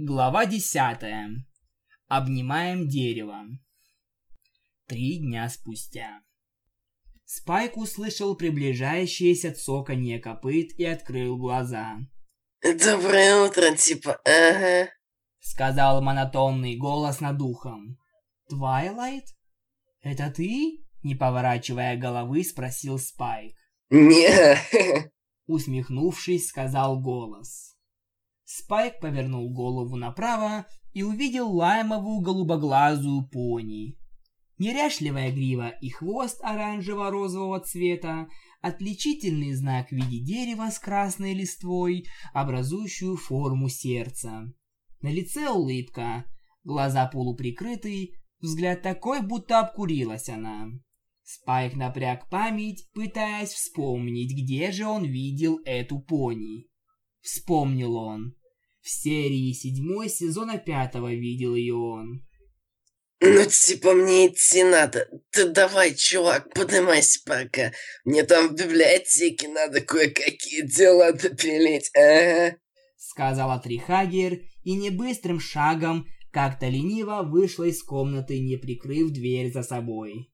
Глава десятая. Обнимаем дерево. Три дня спустя. Спайк услышал приближающееся цоканье копыт и открыл глаза. «Доброе утро, типа, ага», — сказал монотонный голос над ухом. «Твайлайт? Это ты?» — не поворачивая головы, спросил Спайк. «Не», — усмехнувшись, сказал голос. Спайк повернул голову направо и увидел лаймовую голубоглазую пони. Неряшливая грива и хвост оранжево-розового цвета, отличительный знак в виде дерева с красной листвой, образующую форму сердца. На лице улыбка, глаза полуприкрыты, взгляд такой, будто обкурилась она. Спайк напряг память, пытаясь вспомнить, где же он видел эту пони. Вспомнил он. В серии седьмой сезона пятого видел ее он. «Ну, типа, мне идти надо. Ты давай, чувак, поднимайся пока. Мне там в библиотеке надо кое-какие дела допилить, ага». Сказала Трихагер и небыстрым шагом как-то лениво вышла из комнаты, не прикрыв дверь за собой.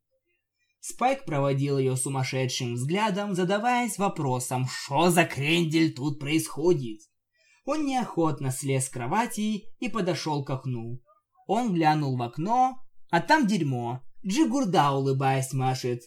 Спайк проводил ее сумасшедшим взглядом, задаваясь вопросом, что за крендель тут происходит. Он неохотно слез с кровати и подошел к окну. Он глянул в окно, а там дерьмо. Джигурда, улыбаясь, машет.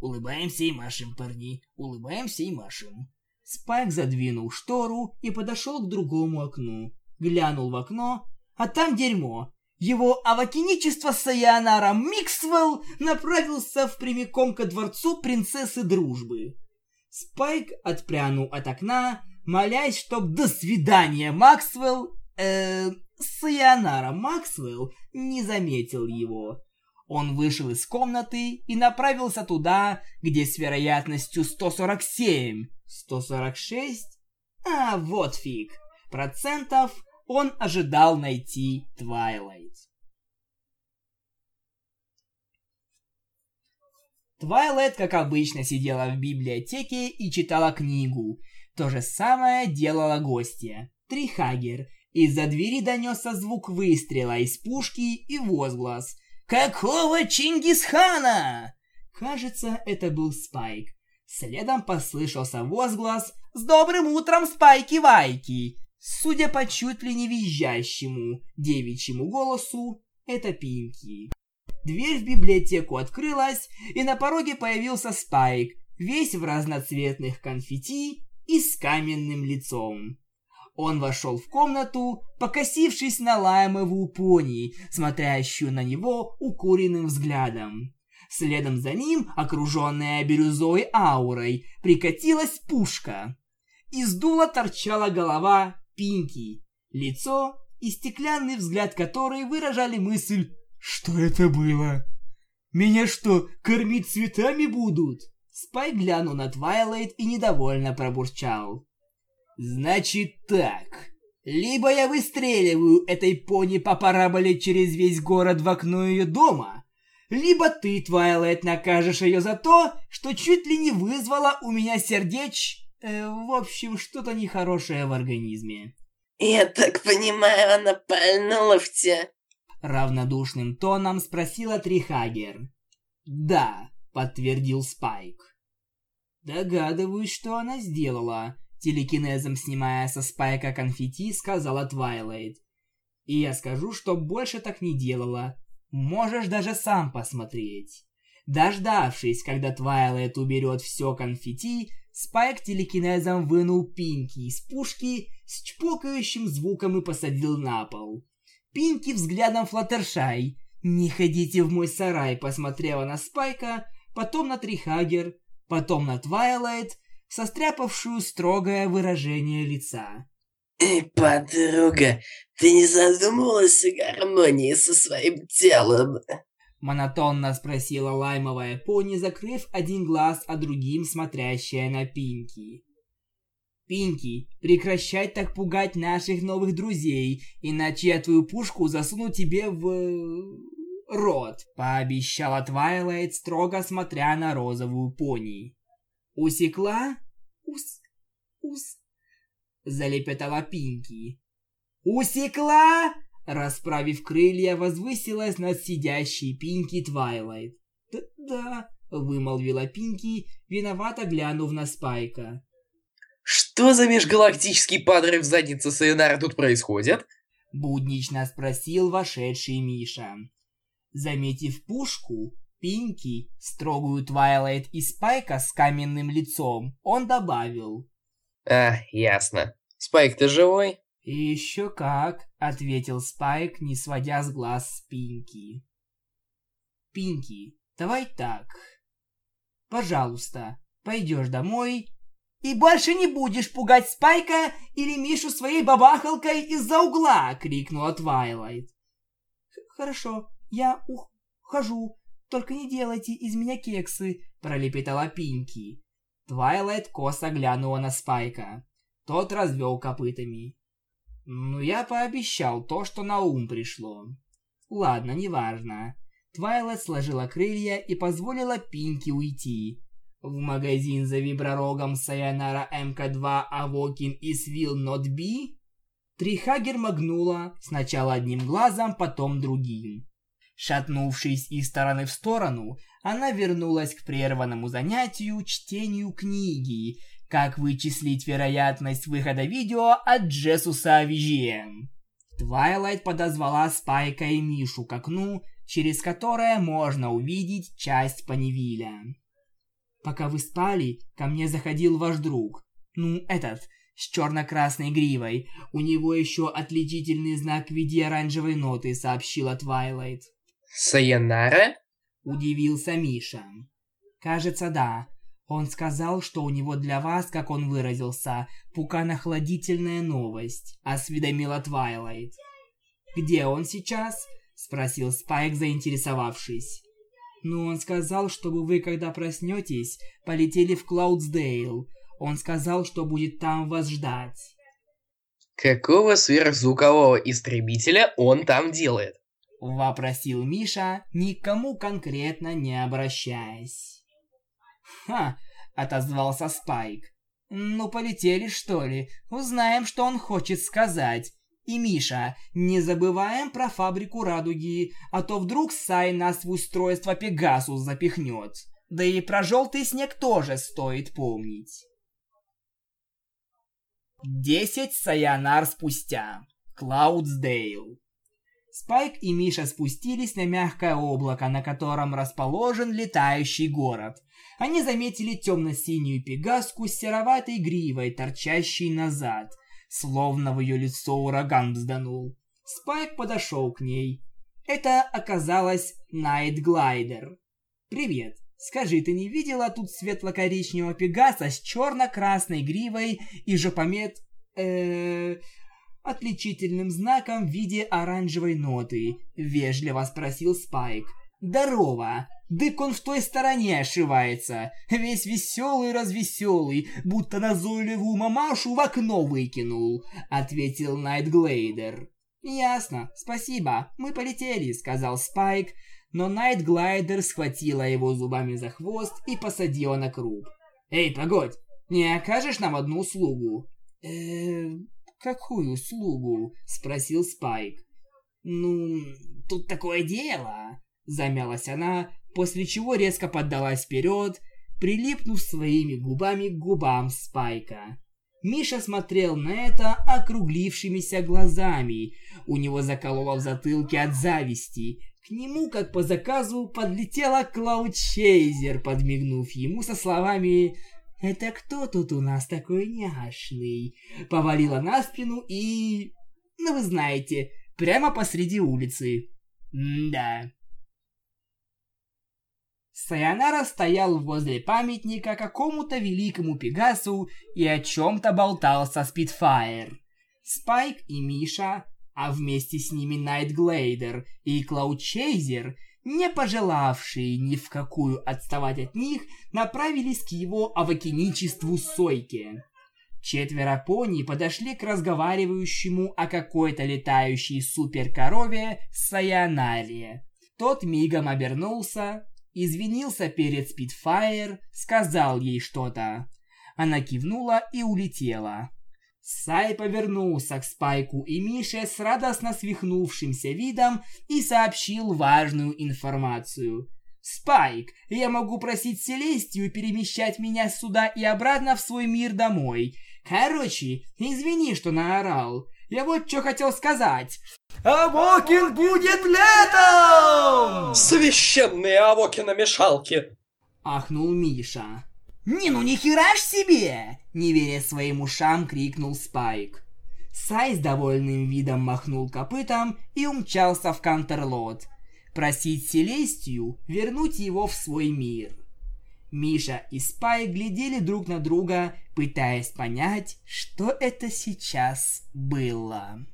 Улыбаемся и машем, парни. Улыбаемся и машем. Спайк задвинул штору и подошел к другому окну. Глянул в окно, а там дерьмо. Его авакиничество Саянара Миксвелл направился в прямиком ко дворцу принцессы дружбы. Спайк отпрянул от окна, молясь, чтоб до свидания Максвелл, э, Сайонара. Максвелл не заметил его. Он вышел из комнаты и направился туда, где с вероятностью 147, 146, а вот фиг, процентов он ожидал найти Твайлайт. Твайлайт, как обычно, сидела в библиотеке и читала книгу, то же самое делала гостья, Трихагер. Из-за двери донесся звук выстрела из пушки и возглас «Какого Чингисхана?» Кажется, это был Спайк. Следом послышался возглас «С добрым утром, Спайки-Вайки!» Судя по чуть ли не визжащему девичьему голосу, это Пинки. Дверь в библиотеку открылась, и на пороге появился Спайк, весь в разноцветных конфетти и с каменным лицом. Он вошел в комнату, покосившись на лаймовую пони, смотрящую на него укуренным взглядом. Следом за ним, окруженная бирюзовой аурой, прикатилась пушка. Из дула торчала голова Пинки, лицо и стеклянный взгляд которой выражали мысль «Что это было? Меня что, кормить цветами будут?» Спайк глянул на Твайлайт и недовольно пробурчал. «Значит так. Либо я выстреливаю этой пони по параболе через весь город в окно ее дома, либо ты, Твайлайт, накажешь ее за то, что чуть ли не вызвала у меня сердеч... Э, в общем, что-то нехорошее в организме». «Я так понимаю, она пальнула в тебя?» Равнодушным тоном спросила Трихагер. «Да», — подтвердил Спайк. Догадываюсь, что она сделала. Телекинезом снимая со спайка конфетти, сказала Твайлайт. И я скажу, что больше так не делала. Можешь даже сам посмотреть. Дождавшись, когда Твайлайт уберет все конфетти, Спайк телекинезом вынул Пинки из пушки с чпокающим звуком и посадил на пол. Пинки взглядом Флаттершай. «Не ходите в мой сарай», посмотрела на Спайка, потом на Трихагер, потом на Твайлайт, состряпавшую строгое выражение лица. «Эй, подруга, ты не задумывалась о гармонии со своим телом?» Монотонно спросила лаймовая пони, закрыв один глаз, а другим смотрящая на Пинки. «Пинки, прекращай так пугать наших новых друзей, иначе я твою пушку засуну тебе в рот», — пообещала Твайлайт, строго смотря на розовую пони. «Усекла? Ус... ус...» — залепетала Пинки. «Усекла!» Расправив крылья, возвысилась над сидящей Пинки Твайлайт. «Да-да», — вымолвила Пинки, виновато глянув на Спайка. «Что за межгалактический подрыв задницы Сайонара тут происходит?» Буднично спросил вошедший Миша. Заметив пушку, Пинки, строгую Твайлайт и Спайка с каменным лицом, он добавил. «А, ясно. Спайк, ты живой?» «Еще как», — ответил Спайк, не сводя с глаз с Пинки. «Пинки, давай так. Пожалуйста, пойдешь домой и больше не будешь пугать Спайка или Мишу своей бабахалкой из-за угла!» — крикнула Твайлайт. «Хорошо, я ухожу, только не делайте из меня кексы!» — пролепетала Пинки. Твайлайт косо глянула на Спайка. Тот развел копытами. Ну, я пообещал то, что на ум пришло. Ладно, неважно. Твайлайт сложила крылья и позволила Пинки уйти. В магазин за вибророгом Сайонара МК2 Авокин и Свил Нот Би Трихагер моргнула сначала одним глазом, потом другим. Шатнувшись из стороны в сторону, она вернулась к прерванному занятию чтению книги как вычислить вероятность выхода видео от Джесуса VGM? Твайлайт подозвала Спайка и Мишу к окну, через которое можно увидеть часть Понивилля. Пока вы спали, ко мне заходил ваш друг. Ну, этот, с черно-красной гривой. У него еще отличительный знак в виде оранжевой ноты, сообщила Твайлайт. Сайонара? Удивился Миша. Кажется, да. Он сказал, что у него для вас, как он выразился, пуканохладительная новость, осведомила Твайлайт. «Где он сейчас?» – спросил Спайк, заинтересовавшись. «Ну, он сказал, чтобы вы, когда проснетесь, полетели в Клаудсдейл. Он сказал, что будет там вас ждать». «Какого сверхзвукового истребителя он там делает?» – вопросил Миша, ни к кому конкретно не обращаясь. «Ха!» — отозвался Спайк. «Ну, полетели, что ли? Узнаем, что он хочет сказать. И, Миша, не забываем про фабрику радуги, а то вдруг Сай нас в устройство Пегасус запихнет. Да и про желтый снег тоже стоит помнить». Десять Саянар спустя. Клаудсдейл. Спайк и Миша спустились на мягкое облако, на котором расположен летающий город. Они заметили темно-синюю пегаску с сероватой гривой, торчащей назад, словно в ее лицо ураган взданул. Спайк подошел к ней. Это оказалась Найтглайдер. «Привет. Скажи, ты не видела тут светло-коричневого пегаса с черно-красной гривой и жопомет... э отличительным знаком в виде оранжевой ноты?» — вежливо спросил Спайк. «Здорово! Дык он в той стороне ошивается, весь веселый-развеселый, будто назойливую мамашу в окно выкинул», — ответил Найтглейдер. «Ясно, спасибо, мы полетели», — сказал Спайк, но Найтглайдер схватила его зубами за хвост и посадила на круг. «Эй, погодь, не окажешь нам одну услугу?» «Эээ, какую услугу?» — спросил Спайк. «Ну, тут такое дело», — замялась она, после чего резко поддалась вперед, прилипнув своими губами к губам Спайка. Миша смотрел на это округлившимися глазами. У него закололо в затылке от зависти. К нему, как по заказу, подлетела Клаудчейзер, подмигнув ему со словами «Это кто тут у нас такой няшный?» Повалила на спину и... Ну вы знаете, прямо посреди улицы. М да. Сайонара стоял возле памятника какому-то великому Пегасу и о чем-то болтал со Спитфайр. Спайк и Миша, а вместе с ними Найтглейдер и Клаудчейзер, не пожелавшие ни в какую отставать от них, направились к его авакиничеству Сойке. Четверо пони подошли к разговаривающему о какой-то летающей суперкорове Сайонаре. Тот мигом обернулся, извинился перед Спитфайр, сказал ей что-то. Она кивнула и улетела. Сай повернулся к Спайку и Мише с радостно свихнувшимся видом и сообщил важную информацию. «Спайк, я могу просить Селестию перемещать меня сюда и обратно в свой мир домой. Короче, извини, что наорал. Я вот что хотел сказать. Авокин будет летом! Священные Авокина мешалки! Ахнул Миша. «Не ну ни хера ж себе!» Не веря своим ушам, крикнул Спайк. Сай с довольным видом махнул копытом и умчался в Кантерлот. Просить Селестию вернуть его в свой мир. Миша и Спайк глядели друг на друга, пытаясь понять, что это сейчас было.